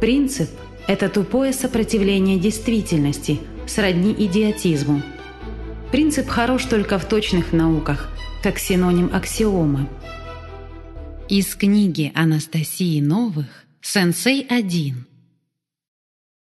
Принцип – это тупое сопротивление действительности, сродни идиотизму. Принцип хорош только в точных науках, как синоним аксиомы. Из книги Анастасии Новых «Сенсей 1»